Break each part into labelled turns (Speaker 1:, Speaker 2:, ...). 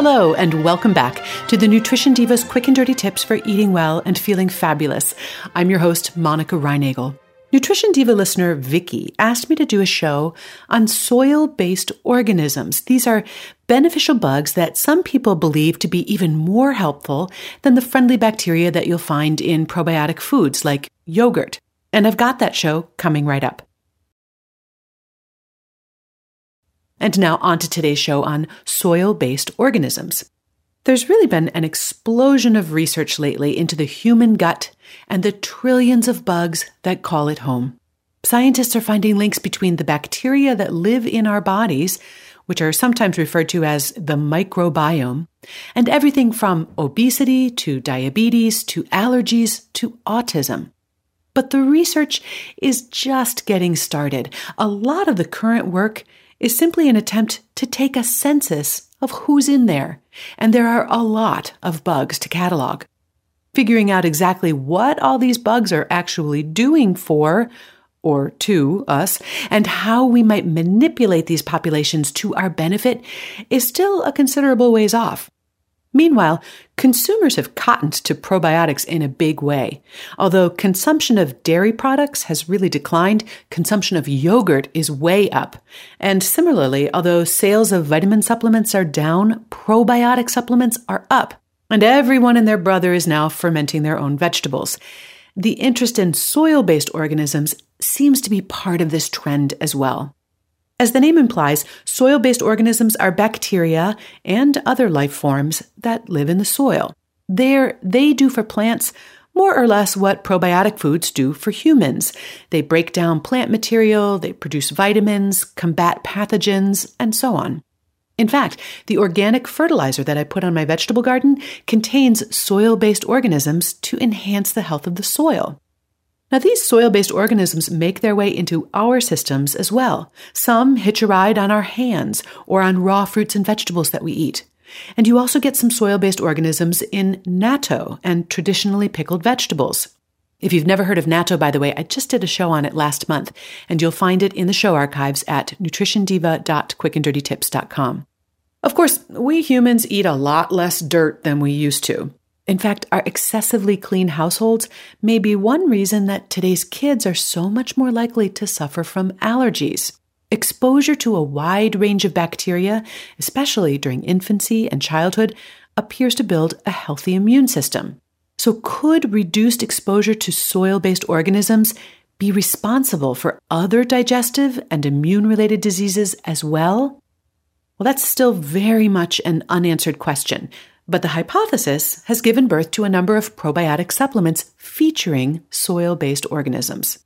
Speaker 1: Hello, and welcome back to the Nutrition Divas Quick and Dirty Tips for Eating Well and Feeling Fabulous. I'm your host, Monica Reinagel. Nutrition Diva listener Vicky asked me to do a show on soil based organisms. These are beneficial bugs that some people believe to be even more helpful than the friendly bacteria that you'll find in probiotic foods like yogurt. And I've got that show coming right up. And now on to today's show on soil based organisms. There's really been an explosion of research lately into the human gut and the trillions of bugs that call it home. Scientists are finding links between the bacteria that live in our bodies, which are sometimes referred to as the microbiome, and everything from obesity to diabetes to allergies to autism. But the research is just getting started. A lot of the current work is simply an attempt to take a census of who's in there, and there are a lot of bugs to catalog. Figuring out exactly what all these bugs are actually doing for or to us and how we might manipulate these populations to our benefit is still a considerable ways off. Meanwhile, consumers have cottoned to probiotics in a big way. Although consumption of dairy products has really declined, consumption of yogurt is way up. And similarly, although sales of vitamin supplements are down, probiotic supplements are up. And everyone and their brother is now fermenting their own vegetables. The interest in soil based organisms seems to be part of this trend as well. As the name implies, soil based organisms are bacteria and other life forms that live in the soil. There, they do for plants more or less what probiotic foods do for humans. They break down plant material, they produce vitamins, combat pathogens, and so on. In fact, the organic fertilizer that I put on my vegetable garden contains soil based organisms to enhance the health of the soil. Now, these soil based organisms make their way into our systems as well. Some hitch a ride on our hands or on raw fruits and vegetables that we eat. And you also get some soil based organisms in natto and traditionally pickled vegetables. If you've never heard of natto, by the way, I just did a show on it last month, and you'll find it in the show archives at nutritiondiva.quickanddirtytips.com. Of course, we humans eat a lot less dirt than we used to. In fact, our excessively clean households may be one reason that today's kids are so much more likely to suffer from allergies. Exposure to a wide range of bacteria, especially during infancy and childhood, appears to build a healthy immune system. So, could reduced exposure to soil based organisms be responsible for other digestive and immune related diseases as well? Well, that's still very much an unanswered question, but the hypothesis has given birth to a number of probiotic supplements featuring soil based organisms.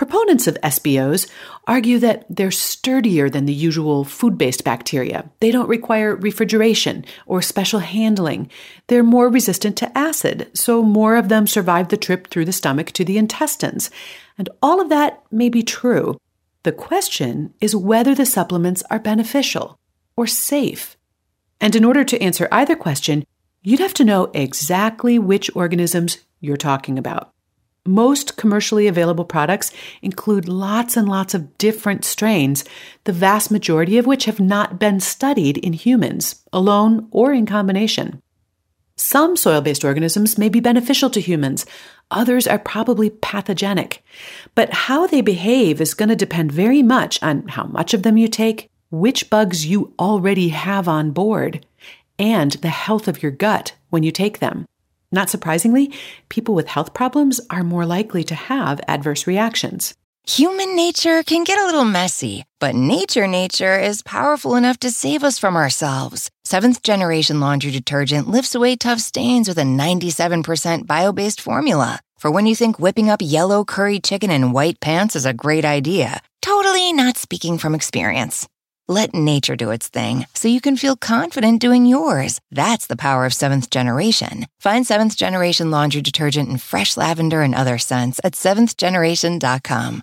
Speaker 1: Proponents of SBOs argue that they're sturdier than the usual food based bacteria. They don't require refrigeration or special handling. They're more resistant to acid, so more of them survive the trip through the stomach to the intestines. And all of that may be true. The question is whether the supplements are beneficial or safe. And in order to answer either question, you'd have to know exactly which organisms you're talking about. Most commercially available products include lots and lots of different strains, the vast majority of which have not been studied in humans, alone or in combination. Some soil based organisms may be beneficial to humans, others are probably pathogenic. But how they behave is going to depend very much on how much of them you take, which bugs you already have on board, and the health of your gut when you take them. Not surprisingly, people with health problems are more likely to have adverse reactions.
Speaker 2: Human nature can get a little messy, but nature nature is powerful enough to save us from ourselves. Seventh generation laundry detergent lifts away tough stains with a 97% bio based formula. For when you think whipping up yellow curry chicken in white pants is a great idea, totally Totally not speaking from experience. Let nature do its thing so you can feel confident doing yours. That's the power of seventh generation. Find seventh generation laundry detergent in fresh lavender and other scents at seventhgeneration.com.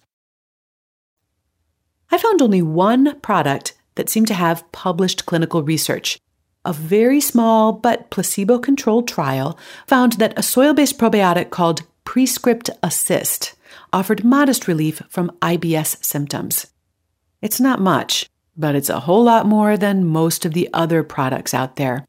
Speaker 1: I found only one product that seemed to have published clinical research. A very small but placebo controlled trial found that a soil based probiotic called Prescript Assist offered modest relief from IBS symptoms. It's not much, but it's a whole lot more than most of the other products out there.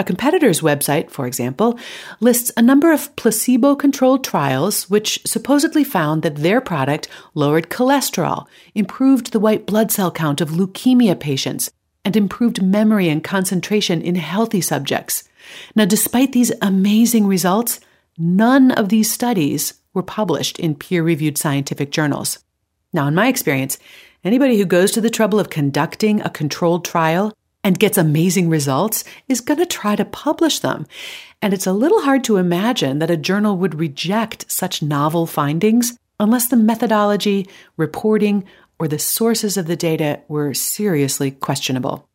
Speaker 1: A competitor's website, for example, lists a number of placebo controlled trials which supposedly found that their product lowered cholesterol, improved the white blood cell count of leukemia patients, and improved memory and concentration in healthy subjects. Now, despite these amazing results, none of these studies were published in peer reviewed scientific journals. Now, in my experience, anybody who goes to the trouble of conducting a controlled trial and gets amazing results is going to try to publish them. And it's a little hard to imagine that a journal would reject such novel findings unless the methodology, reporting, or the sources of the data were seriously questionable.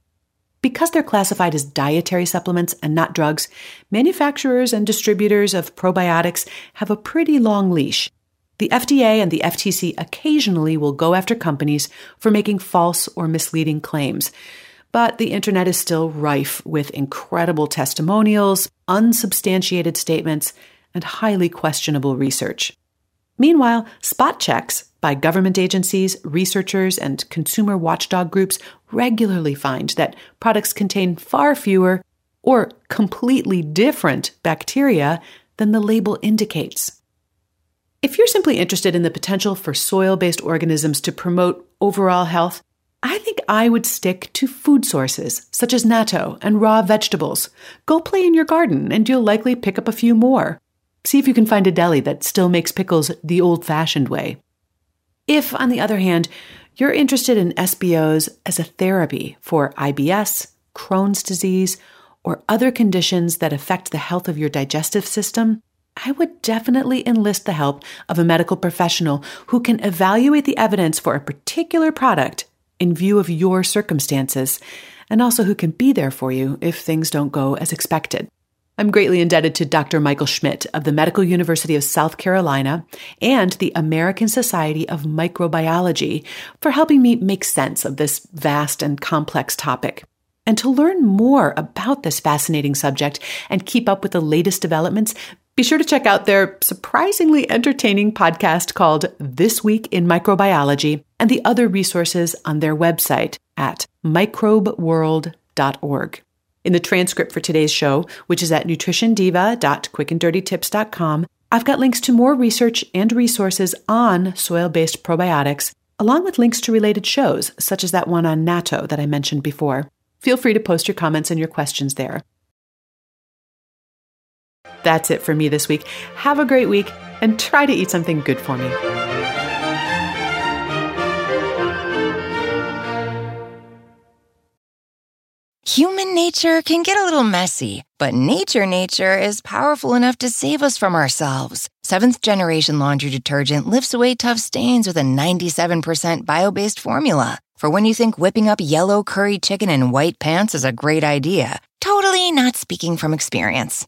Speaker 1: Because they're classified as dietary supplements and not drugs, manufacturers and distributors of probiotics have a pretty long leash. The FDA and the FTC occasionally will go after companies for making false or misleading claims. But the internet is still rife with incredible testimonials, unsubstantiated statements, and highly questionable research. Meanwhile, spot checks by government agencies, researchers, and consumer watchdog groups regularly find that products contain far fewer or completely different bacteria than the label indicates. If you're simply interested in the potential for soil based organisms to promote overall health, I think I would stick to food sources such as natto and raw vegetables. Go play in your garden and you'll likely pick up a few more. See if you can find a deli that still makes pickles the old fashioned way. If, on the other hand, you're interested in SBOs as a therapy for IBS, Crohn's disease, or other conditions that affect the health of your digestive system, I would definitely enlist the help of a medical professional who can evaluate the evidence for a particular product in view of your circumstances, and also who can be there for you if things don't go as expected. I'm greatly indebted to Dr. Michael Schmidt of the Medical University of South Carolina and the American Society of Microbiology for helping me make sense of this vast and complex topic. And to learn more about this fascinating subject and keep up with the latest developments, be sure to check out their surprisingly entertaining podcast called This Week in Microbiology and the other resources on their website at microbeworld.org. In the transcript for today's show, which is at nutritiondiva.quickanddirtytips.com, I've got links to more research and resources on soil based probiotics, along with links to related shows, such as that one on natto that I mentioned before. Feel free to post your comments and your questions there. That's it for me this week. Have a great week and try to eat something good for me.
Speaker 2: Human nature can get a little messy, but nature nature is powerful enough to save us from ourselves. Seventh generation laundry detergent lifts away tough stains with a 97% bio based formula. For when you think whipping up yellow curry chicken in white pants is a great idea, totally not speaking from experience.